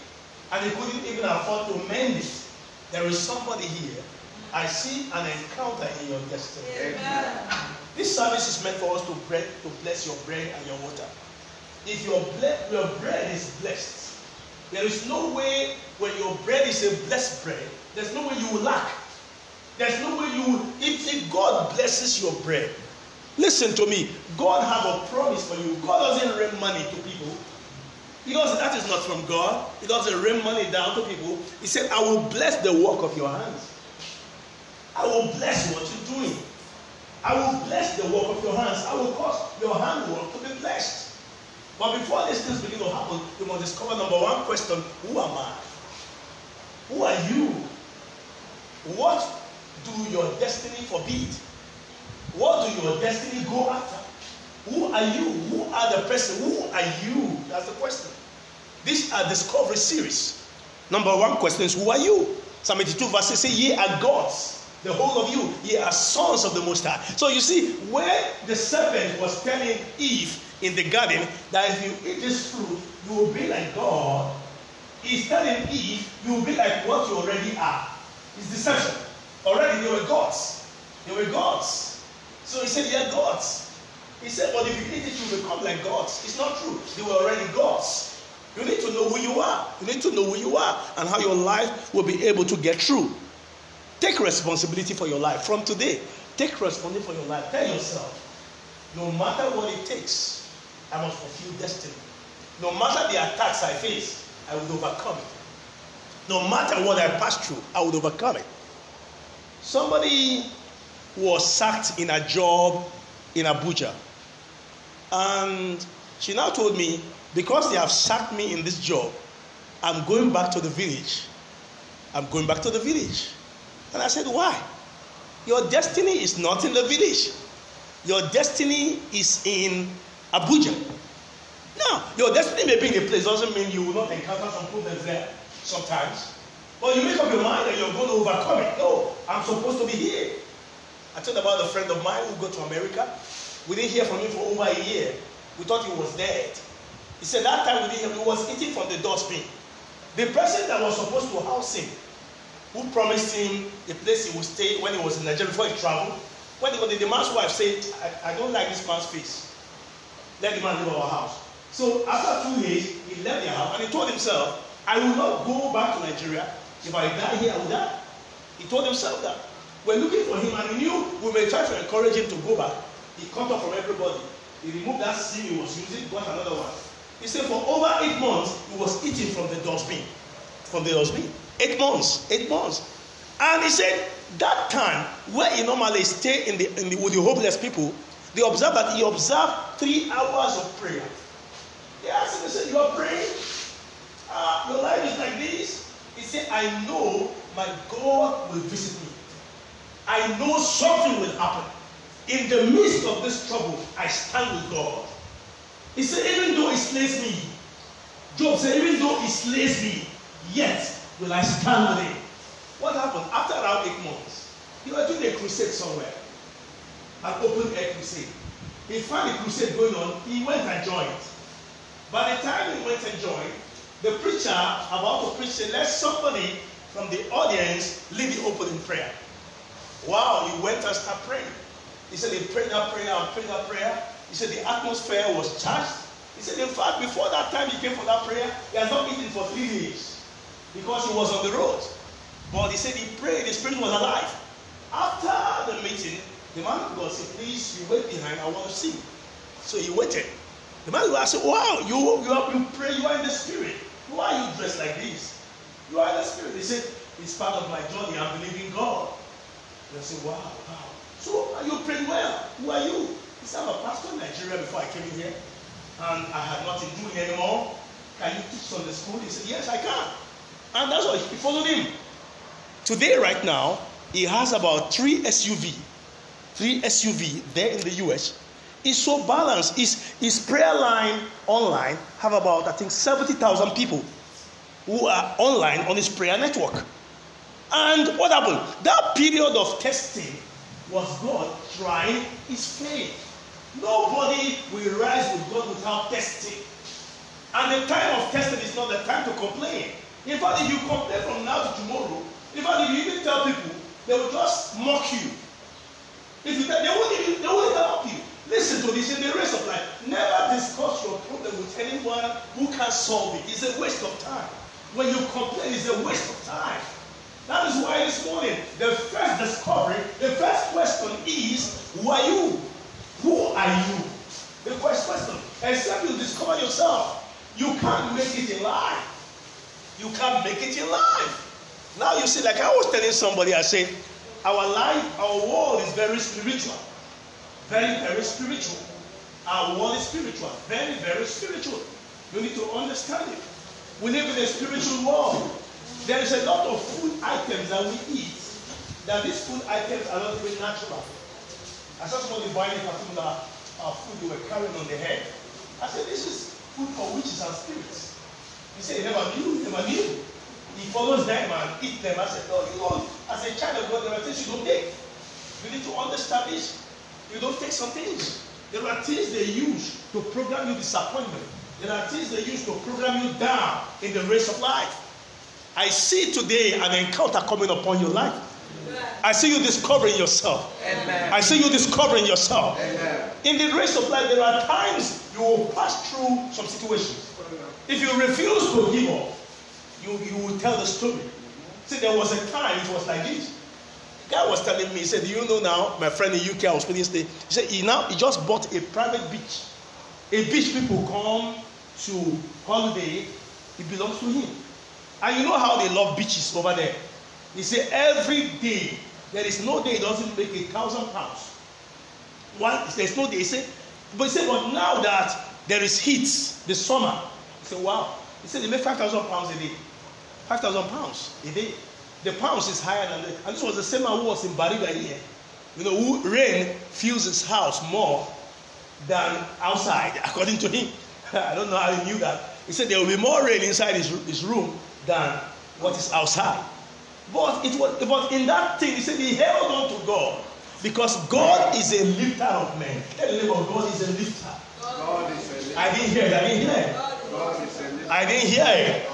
Speaker 1: And he couldn't even afford to mend it. There is somebody here. I see an encounter in your destiny. Amen. This service is meant for us to, bread, to bless your bread and your water. If your, ble- your bread is blessed, there is no way when your bread is a blessed bread, there's no way you will lack. There's no way you will. If, if God blesses your bread, listen to me. God have a promise for you. God doesn't rain money to people. Because that is not from God. He doesn't rain money down to people. He said, I will bless the work of your hands. I will bless what you're doing. I will bless the work of your hands. I will cause your handwork to be blessed. But before these things begin to happen, you must discover number one question Who am I? Who are you? What do your destiny forbid? What do your destiny go after? Who are you? Who are the person? Who are you? That's the question. These are discovery series. Number one question is Who are you? Psalm 82 verses say, Ye are gods the whole of you, ye are sons of the Most High. So you see, where the serpent was telling Eve in the garden that if you eat this fruit, you will be like God, he's telling Eve, you will be like what you already are. It's deception. Already they were gods. They were gods. So he said, Yeah, gods. He said, But if you eat it, you will become like gods. It's not true. They were already gods. You need to know who you are. You need to know who you are and how your life will be able to get through. Take responsibility for your life. From today, take responsibility for your life. Tell yourself, no matter what it takes, I must fulfill destiny. No matter the attacks I face, I will overcome it. No matter what I pass through, I will overcome it. Somebody was sacked in a job in Abuja. And she now told me, because they have sacked me in this job, I'm going back to the village. I'm going back to the village. And I said, Why? Your destiny is not in the village. Your destiny is in Abuja. Now, your destiny may be in a place, doesn't mean you will not encounter some problems there sometimes. But you make up your mind that you're going to overcome it. No, I'm supposed to be here. I told about a friend of mine who got to America. We didn't hear from him for over a year. We thought he was dead. He said that time we didn't hear, he was eating from the dustbin. The person that was supposed to house him who promised him the place he would stay when he was in Nigeria before he traveled. When the, the man's wife said, I, I don't like this man's face. Let the man leave our house. So after two days, he left the house and he told himself, I will not go back to Nigeria. If I die here, I will die. He told himself that. We're looking for him and he knew we may try to encourage him to go back. He cut off from everybody. He removed that SIM he was using, got another one. He said for over eight months, he was eating from the dustbin. From the dustbin. Eight months. Eight months. And he said that time where he normally stay in the, in the with the hopeless people, they observed that he observed three hours of prayer. They asked him, they said, You are praying? Uh, your life is like this? He said, I know my God will visit me. I know something will happen. In the midst of this trouble, I stand with God. He said, even though he slays me, Job said, even though he slays me, yet will I stand with him. What happened? After around eight months, he was doing a crusade somewhere, an open air crusade. He found a crusade going on, he went and joined. By the time he went and joined, the preacher about to preach let somebody from the audience lead the opening prayer. Wow, he went and started praying. He said he prayed that prayer and prayed that prayer. He said the atmosphere was charged. He said, in fact, before that time he came for that prayer, he had not eaten for three days because he was on the road. But he said he prayed, the spirit was alive. After the meeting, the man of God said, Please, you wait behind, I want to see. So he waited. The man of God said, Wow, you, you, are, you pray, you are in the spirit. Why are you dressed like this? You are in the spirit. He said, It's part of my journey. I'm believing God. And I said, Wow, wow. So are you praying well? Who are you? He said, I'm a pastor in Nigeria before I came in here. And I had nothing doing anymore. Can you teach Sunday school? He said, Yes, I can. And that's why he followed him. Today, right now, he has about three SUV. Three SUV there in the US. He's so balanced. His, his prayer line online have about, I think, 70,000 people who are online on his prayer network. And what happened? That period of testing was God trying his faith. Nobody will rise with God without testing. And the time of testing is not the time to complain. In fact, if you complain from now to tomorrow, in fact, if you even tell people, they will just mock you. If you tell, they won't even, they won't even help you. Listen to this in the race of life. Never discuss your problem with anyone who can solve it. It's a waste of time. When you complain, it's a waste of time. That is why this morning, the first discovery, the first question is, who are you? Who are you? The first question. Except you discover yourself, you can't make it in life. You can't make it in life. Now you see, like I was telling somebody, I said, our life, our world is very spiritual. Very, very spiritual. Our world is spiritual. Very, very spiritual. You need to understand it. We live in a spiritual world. There is a lot of food items that we eat that these food items are not even natural. I saw somebody buying a particular uh, food they were carrying on their head. I said, This is food for witches and spirits. He said, He never knew, he never knew. He follows them and eat them. I said, No, you know, as a child of God, there are things you don't take. You need to understand this. You don't take some things. There are things they use to program you disappointment. There are things they use to program you down in the race of life. I see today an encounter coming upon your life. I see you discovering yourself. Amen. I see you discovering yourself. Amen. In the race of life, there are times you will pass through some situations. If you refuse to give up, you, you will tell the story. See, there was a time it was like this. The guy was telling me, he said, Do you know now, my friend in UK, I was speaking today, he said, he now he just bought a private beach. A beach people come to holiday, it belongs to him. And you know how they love beaches over there. He said every day, there is no day he doesn't make a thousand pounds. One, there's no day. He said, but he said, but now that there is heat, the summer, he said, wow. He said they make five thousand pounds a day. Five thousand pounds a day. The pounds is higher than the, and this was the same man who was in Bariga here. You know, who rain fills his house more than outside, [LAUGHS] according to him. [LAUGHS] I don't know how he knew that. He said there will be more rain inside his, his room than what is outside. But it was but in that thing, he said he held on to God because God is a lifter of men. Tell the neighbor, God is a lifter. God is a lifter. I didn't hear it. I didn't hear it. I didn't hear it.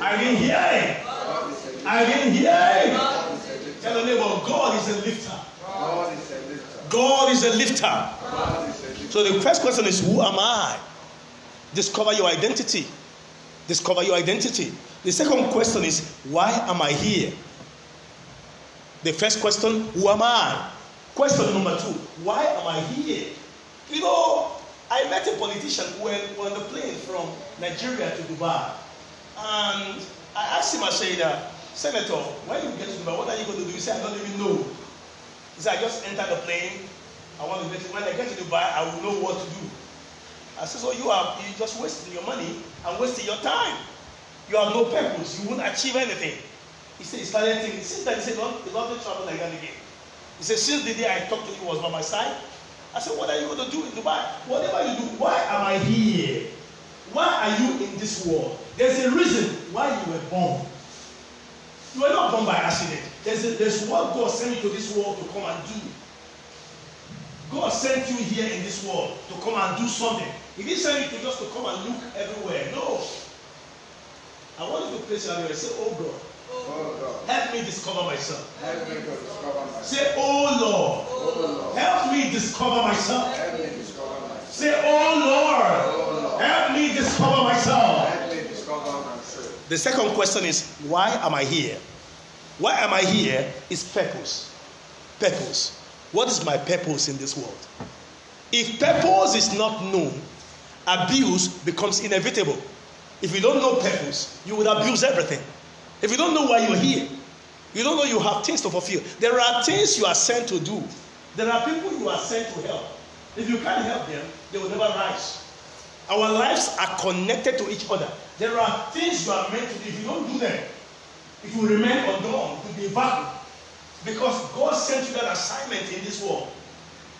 Speaker 1: I didn't hear it. I didn't hear it. Tell the neighbor, God is a lifter. God is a lifter. God is a lifter. So the first question is, who am I? Discover your identity. Discover your identity. The second question is, why am I here? The first question, who am I? Question number two, why am I here? You know, I met a politician were on the plane from Nigeria to Dubai. And I asked him, I said, uh, Senator, when you get to Dubai, what are you going to do? He said, I don't even know. He said, I just enter the plane. I want to get to, when I get to Dubai, I will know what to do. I said, so you are you just wasting your money and wasting your time. You have no purpose. You won't achieve anything. He said, he started thinking, since then, he said, don't, don't again. He said, since the day I talked to you was by my side, I said, what are you going to do in Dubai? Whatever you do, why am I here? Why are you in this world? There's a reason why you were born. You were not born by accident. There's, a, there's what God sent you to this world to come and do. God sent you here in this world to come and do something. He didn't send you to just to come and look everywhere. No. I want you to place your hand and say, Oh God,
Speaker 2: Oh
Speaker 1: help me discover myself.
Speaker 2: God, help me discover myself.
Speaker 1: Say, Oh Lord, help me discover myself. Say, Oh Lord, help me discover myself.
Speaker 2: help me discover myself.
Speaker 1: The second question is, why am I here? Why am I here is purpose. Purpose. What is my purpose in this world? If purpose is not known, abuse becomes inevitable. If you don't know purpose, you will abuse everything. If you don't know why you're here, you don't know you have things to fulfill. There are things you are sent to do. There are people you are sent to help. If you can't help them, they will never rise. Our lives are connected to each other. There are things you are meant to do. If you don't do them, it will remain undone. Will be vacuum. Because God sent you that assignment in this world.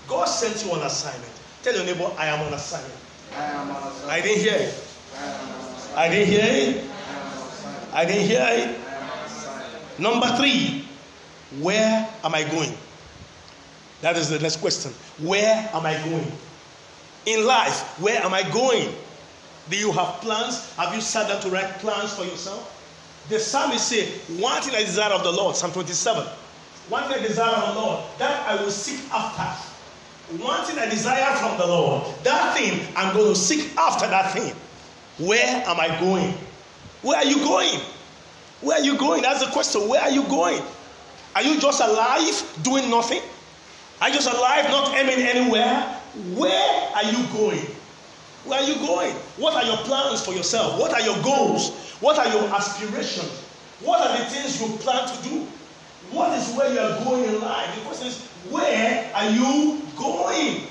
Speaker 1: God sent you on assignment. Tell your neighbor, I am on assignment.
Speaker 2: I am on assignment.
Speaker 1: I didn't hear it.
Speaker 2: I am on assignment.
Speaker 1: I didn't hear it.
Speaker 2: I am on assignment.
Speaker 1: I didn't hear it.
Speaker 2: I am on assignment.
Speaker 1: Number three, where am I going? That is the next question. Where am I going? In life, where am I going? Do you have plans? Have you sat down to write plans for yourself? The psalmist said, One thing I desire of the Lord, Psalm 27. One thing I desire of the Lord, that I will seek after. One thing I desire from the Lord, that thing I'm going to seek after that thing. Where am I going? Where are you going? Where are you going? That's the question. Where are you going? Are you just alive doing nothing? Are you alive not aiming anywhere? Where are you going? Where are you going? What are your plans for yourself? What are your goals? What are your aspirations? What are the things you plan to do? What is where you are going in life? The question is, where are you going?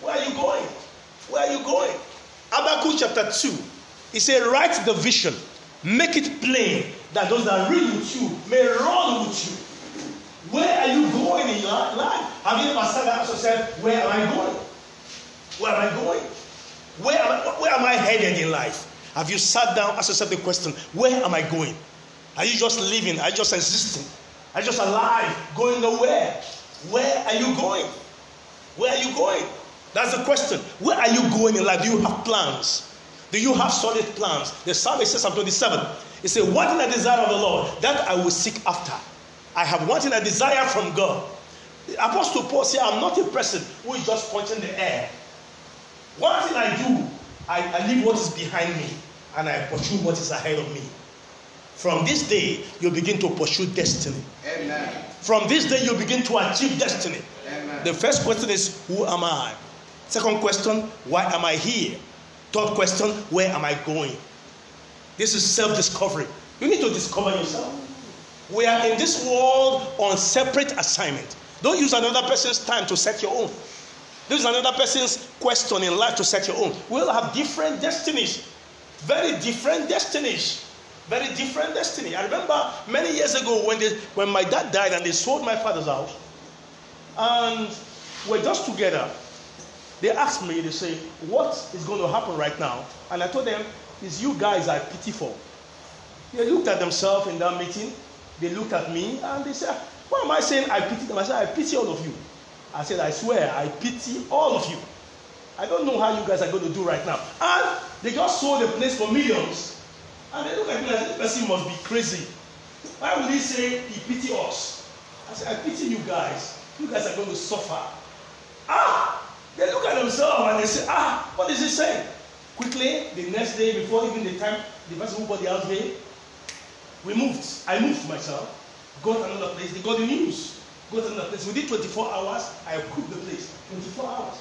Speaker 1: Where are you going? Where are you going? Habakkuk chapter 2. He said, Write the vision, make it plain that those that read with you may run with you. Where are you going in your life? Have you ever sat down and said, Where am I going? Where am I going? Where am I, where am I headed in life? Have you sat down asked yourself the question, Where am I going? Are you just living? Are you just existing? Are you just alive, going nowhere? Where are you going? Where are you going? That's the question. Where are you going in life? Do you have plans? Do you have solid plans? The psalmist says, Psalm 27, he said, One thing I desire of the Lord, that I will seek after. I have one thing I desire from God. The Apostle Paul said, I'm not a person who is just punching the air. One thing I do, I, I leave what is behind me and I pursue what is ahead of me. From this day, you begin to pursue destiny.
Speaker 2: Amen.
Speaker 1: From this day, you begin to achieve destiny.
Speaker 2: Amen.
Speaker 1: The first question is, Who am I? Second question, Why am I here? Third question, Where am I going? This is self discovery. You need to discover yourself. We are in this world on separate assignment. Don't use another person's time to set your own. This is another person's question in life to set your own. We'll have different destinies, very different destinies, very different destiny. I remember many years ago when they, when my dad died and they sold my father's house, and we're just together. They asked me, they say, "What is going to happen right now?" And I told them, "It's you guys I pity for." They looked at themselves in that meeting. They looked at me and they said, Why am I saying I pity them? I said, I pity all of you. I said, I swear, I pity all of you. I don't know how you guys are going to do right now. And they just sold the place for millions. And they look at me like this person must be crazy. Why would he say he pity us? I said, I pity you guys. You guys are going to suffer. Ah! They look at themselves and they say, Ah, what is he saying? Quickly, the next day, before even the time the person who bought the house paid, we moved. I moved myself, got another place. They got the news. Got another place. Within 24 hours, I cooked the place. 24 hours.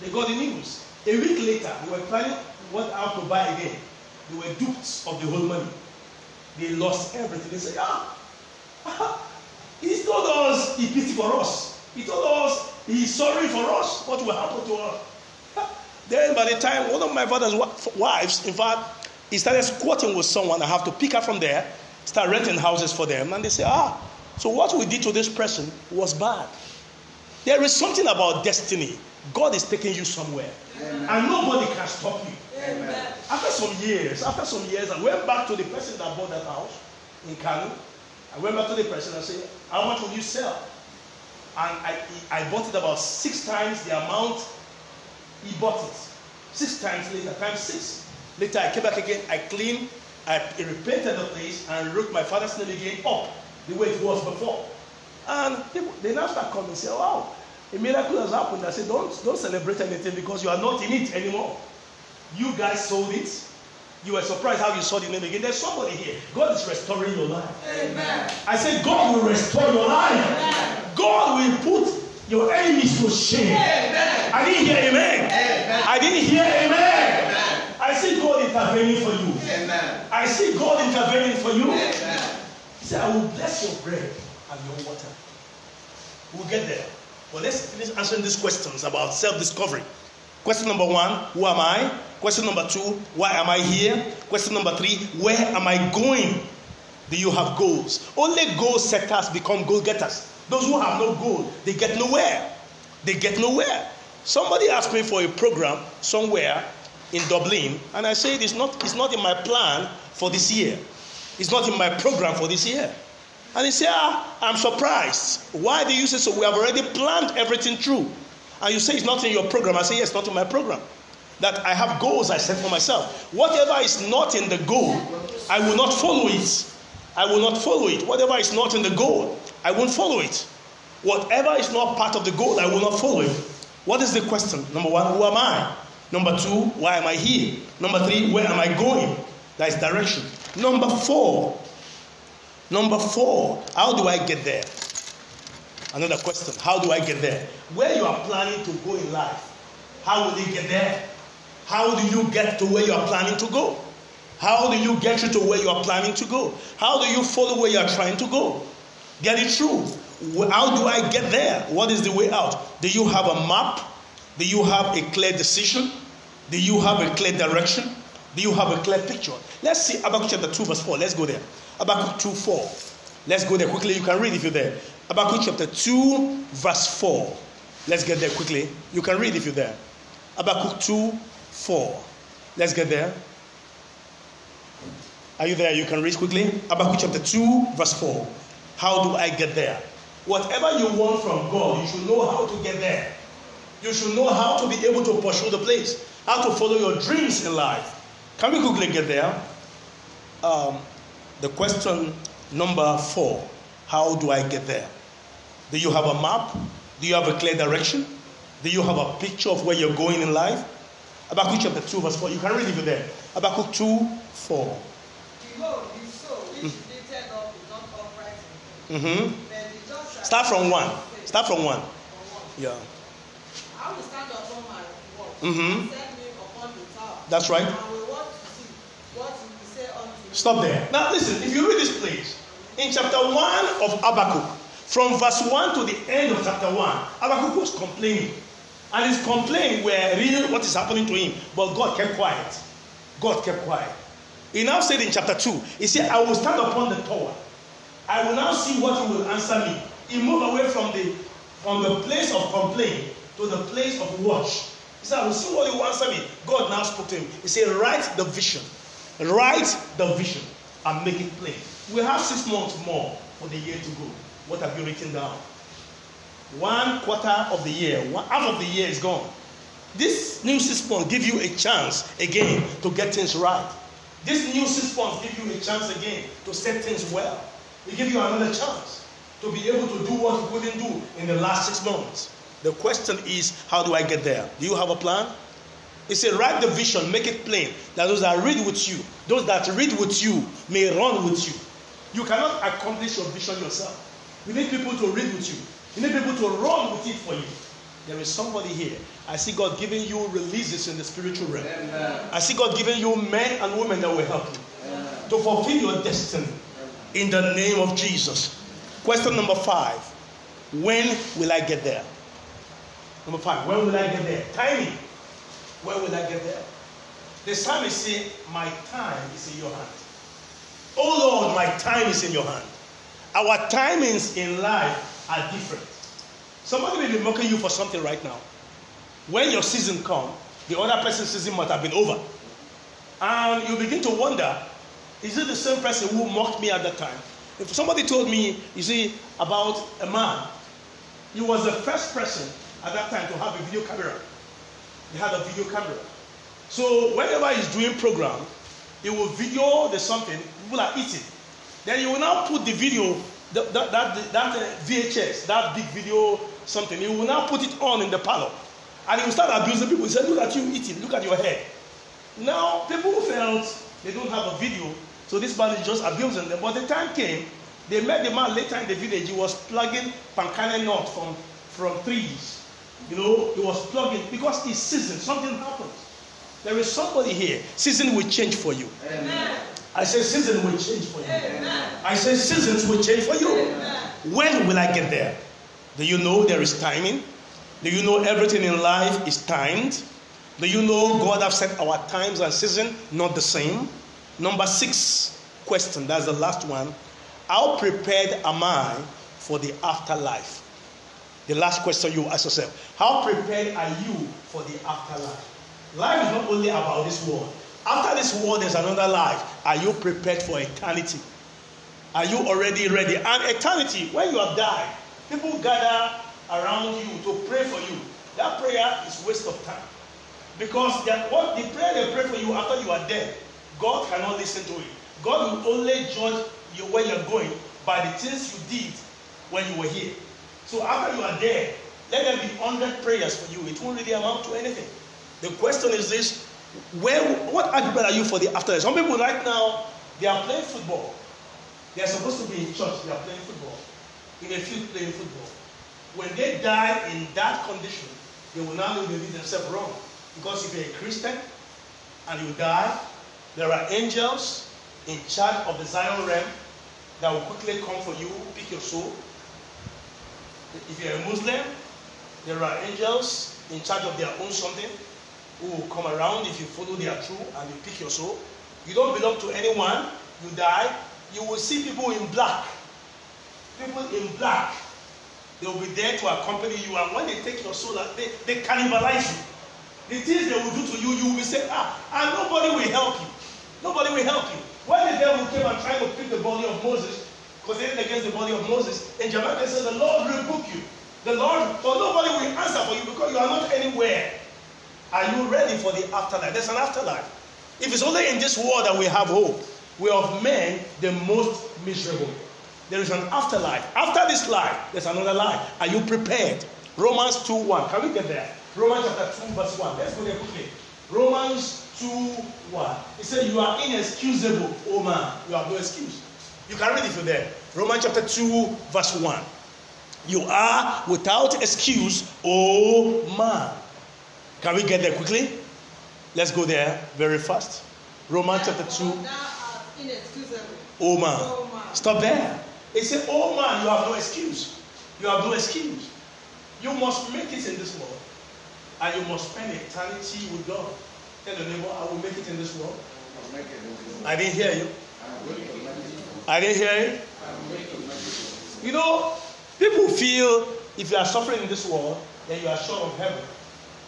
Speaker 1: They got the news. A week later, they were planning what how to buy again. They were duped of the whole money. They lost everything. They said, ah, he told us he pity for us. He told us he's sorry for us. What will happen to us? [LAUGHS] then by the time one of my father's wives, in fact, he started squatting with someone. I have to pick her from there, start renting houses for them. And they say, ah, so what we did to this person was bad. There is something about destiny. God is taking you somewhere. Amen. And nobody can stop you. Amen. After some years, after some years, I went back to the person that bought that house in Kano. I went back to the person and said, How much will you sell? And I, I bought it about six times the amount he bought it. Six times later, times six. Later, I came back again, I cleaned, I repainted the place, and wrote my father's name again up the way it was before. And people, they now start coming and say, Wow, a miracle has happened. I said, don't, don't celebrate anything because you are not in it anymore. You guys sold it. You were surprised how you saw the name again. There's somebody here. God is restoring your life. Amen. I said, God will restore your life. Amen. God will put your enemies to shame. Amen. I didn't hear amen. amen. I didn't hear amen. amen. I see God intervening for you. Amen. I see God intervening for you. Amen. He said, I will bless your bread and your water. We'll get there. Well, let's finish answering these questions about self discovery. Question number one Who am I? Question number two Why am I here? Question number three Where am I going? Do you have goals? Only goal setters become goal getters. Those who have no goal, they get nowhere. They get nowhere. Somebody asked me for a program somewhere in Dublin, and I said it's not, it's not in my plan for this year. It's not in my program for this year. And he said, ah, I'm surprised. Why do you say so? We have already planned everything through. And you say it's not in your program. I say, yes, not in my program. That I have goals I set for myself. Whatever is not in the goal, I will not follow it. I will not follow it. Whatever is not in the goal, I won't follow it. Whatever is not part of the goal, I will not follow it. What is the question? Number one, who am I? Number two, why am I here? Number three, where am I going? That is direction. Number four, Number four, how do I get there? Another question How do I get there? Where you are planning to go in life, how will you get there? How do you get to where you are planning to go? How do you get you to where you are planning to go? How do you follow where you are trying to go? Get it true. How do I get there? What is the way out? Do you have a map? Do you have a clear decision? Do you have a clear direction? Do you have a clear picture? Let's see Habakkuk chapter 2, verse 4. Let's go there. Habakkuk 2 4. Let's go there quickly. You can read if you're there. Habakkuk chapter 2, verse 4. Let's get there quickly. You can read if you're there. Habakkuk 2 4. Let's get there. Are you there? You can read quickly. Habakkuk chapter 2, verse 4. How do I get there? Whatever you want from God, you should know how to get there. You should know how to be able to pursue the place, how to follow your dreams in life. Can we quickly get there? Um, the question number four How do I get there? Do you have a map? Do you have a clear direction? Do you have a picture of where you're going in life? Habakkuk chapter 2, verse 4. You can read it there. Habakkuk 2, 4. Mm-hmm. Start from one. Start from one. Yeah. I will stand upon my. Mm-hmm. That's right. Stop there. Now listen, if you read this place, in chapter 1 of Habakkuk, from verse 1 to the end of chapter 1, Habakkuk was complaining. And his complaint were reading what is happening to him, but God kept quiet. God kept quiet. He now said in chapter 2, he said, I will stand upon the tower. I will now see what he will answer me. He moved away from the from the place of complaint to the place of watch. He said, I will see what he will answer me. God now spoke to him. He said, Write the vision. Write the vision and make it plain. We have six months more for the year to go. What have you written down? One quarter of the year, one, half of the year is gone. This new six months give you a chance again to get things right. This new six months give you a chance again to set things well. They give you another chance to be able to do what you couldn't do in the last six months. The question is, how do I get there? Do you have a plan? He said, Write the vision, make it plain, that those that read with you, those that read with you, may run with you. You cannot accomplish your vision yourself. You need people to read with you, you need people to run with it for you. There is somebody here. I see God giving you releases in the spiritual realm. I see God giving you men and women that will help you to fulfill your destiny in the name of Jesus. Question number five When will I get there? Number five, when will I get there? Timing. When will I get there? The psalmist said, My time is in your hand. Oh Lord, my time is in your hand. Our timings in life are different. Somebody may be mocking you for something right now. When your season comes, the other person's season might have been over. And you begin to wonder, is it the same person who mocked me at that time? If somebody told me, you see, about a man, he was the first person at that time to have a video camera. He had a video camera. So whenever he's doing program, he will video the something, people are eating. Then he will now put the video, that, that, that, that uh, VHS, that big video something, he will now put it on in the parlor. And he will start abusing people. He said, look at you eating, look at your head. Now, people felt they don't have a video, so this man is just abusing them. But the time came, they met the man later in the village. He was plugging pancake nut from, from trees. You know, he was plugging because it's season, something happens. There is somebody here. Season will change for you. Amen. I say season will change for you. Amen. I say seasons will change for you. Amen. When will I get there? Do you know there is timing? Do you know everything in life is timed? Do you know God have set our times and season not the same? Number six question, that's the last one. How prepared am I for the afterlife? The last question you ask yourself. How prepared are you for the afterlife? Life is not only about this world. After this world, there's another life. Are you prepared for eternity? Are you already ready? And eternity, when you have died, people gather around you to pray for you. That prayer is waste of time. Because what the prayer they pray for you after you are dead, God cannot listen to it. God will only judge you where you're going by the things you did when you were here. So after you are dead, let there be 100 prayers for you. It won't really amount to anything. The question is this where, what argument are you for the afterlife? Some people right now, they are playing football. They are supposed to be in church, they are playing football. In a field playing football. When they die in that condition, they will now know they did themselves wrong. Because if you're a Christian and you die, there are angels in charge of the Zion realm that will quickly come for you, pick your soul. If you're a Muslim, there are angels in charge of their own something who will come around if you follow their truth and you pick your soul. You don't belong to anyone, you die, you will see people in black. People in black. They will be there to accompany you, and when they take your soul, they, they cannibalize you. The things they will do to you, you will say, ah, and nobody will help you. Nobody will help you. When the devil came and tried to pick the body of Moses, they didn't against the body of Moses, Angel Michael said, the Lord rebuke you. The Lord, for nobody will answer for you because you are not anywhere. Are you ready for the afterlife? There's an afterlife. If it's only in this world that we have hope, we are of men the most miserable. There is an afterlife. After this life, there's another life. Are you prepared? Romans 2 1. Can we get there? Romans chapter 2, verse 1. Let's go there quickly. Romans 2 1. It said, You are inexcusable, oh man. You have no excuse. You can read it if there. Romans chapter 2, verse 1. You are without excuse, oh man. Can we get there quickly? Let's go there very fast. Romans chapter 2. Oh man. Stop there. It said, Oh man, you have no excuse. You have no excuse. You must make it in this world. And you must spend eternity with God. Tell the neighbor, I will make it in this world. I didn't hear you. I didn't hear you. Know, people feel if you are suffering in this world, then you are short of heaven.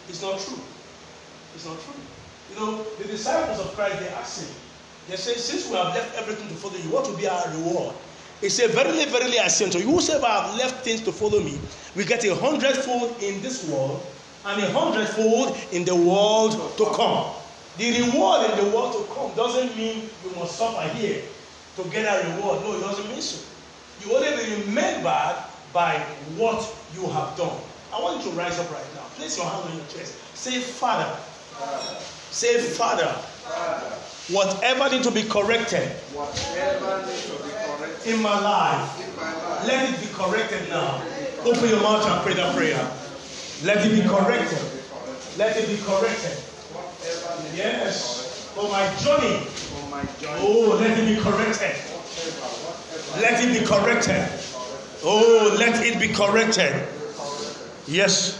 Speaker 1: It's not true. It's not true. You know, the disciples of Christ, they asked him, they said, Since we have left everything to follow you, what will be our reward? He said, Verily, verily, I say unto you, whosoever have left things to follow me, we get a hundredfold in this world and a hundredfold in the world to come. The reward in the world to come doesn't mean you must suffer here to get a reward. No, it doesn't mean so. You only be remembered by what you have done. I want you to rise up right now. Place your hand on your chest. Say, Father. Father. Say, Father. Father. Whatever need to be corrected. Whatever needs to be corrected in my life. In my life. Let it be corrected now. Open your mouth and pray that prayer. Let it be corrected. Let it be corrected. Yes. For my journey. Oh, let it be corrected. Let it be corrected. Oh, let it be corrected. Yes.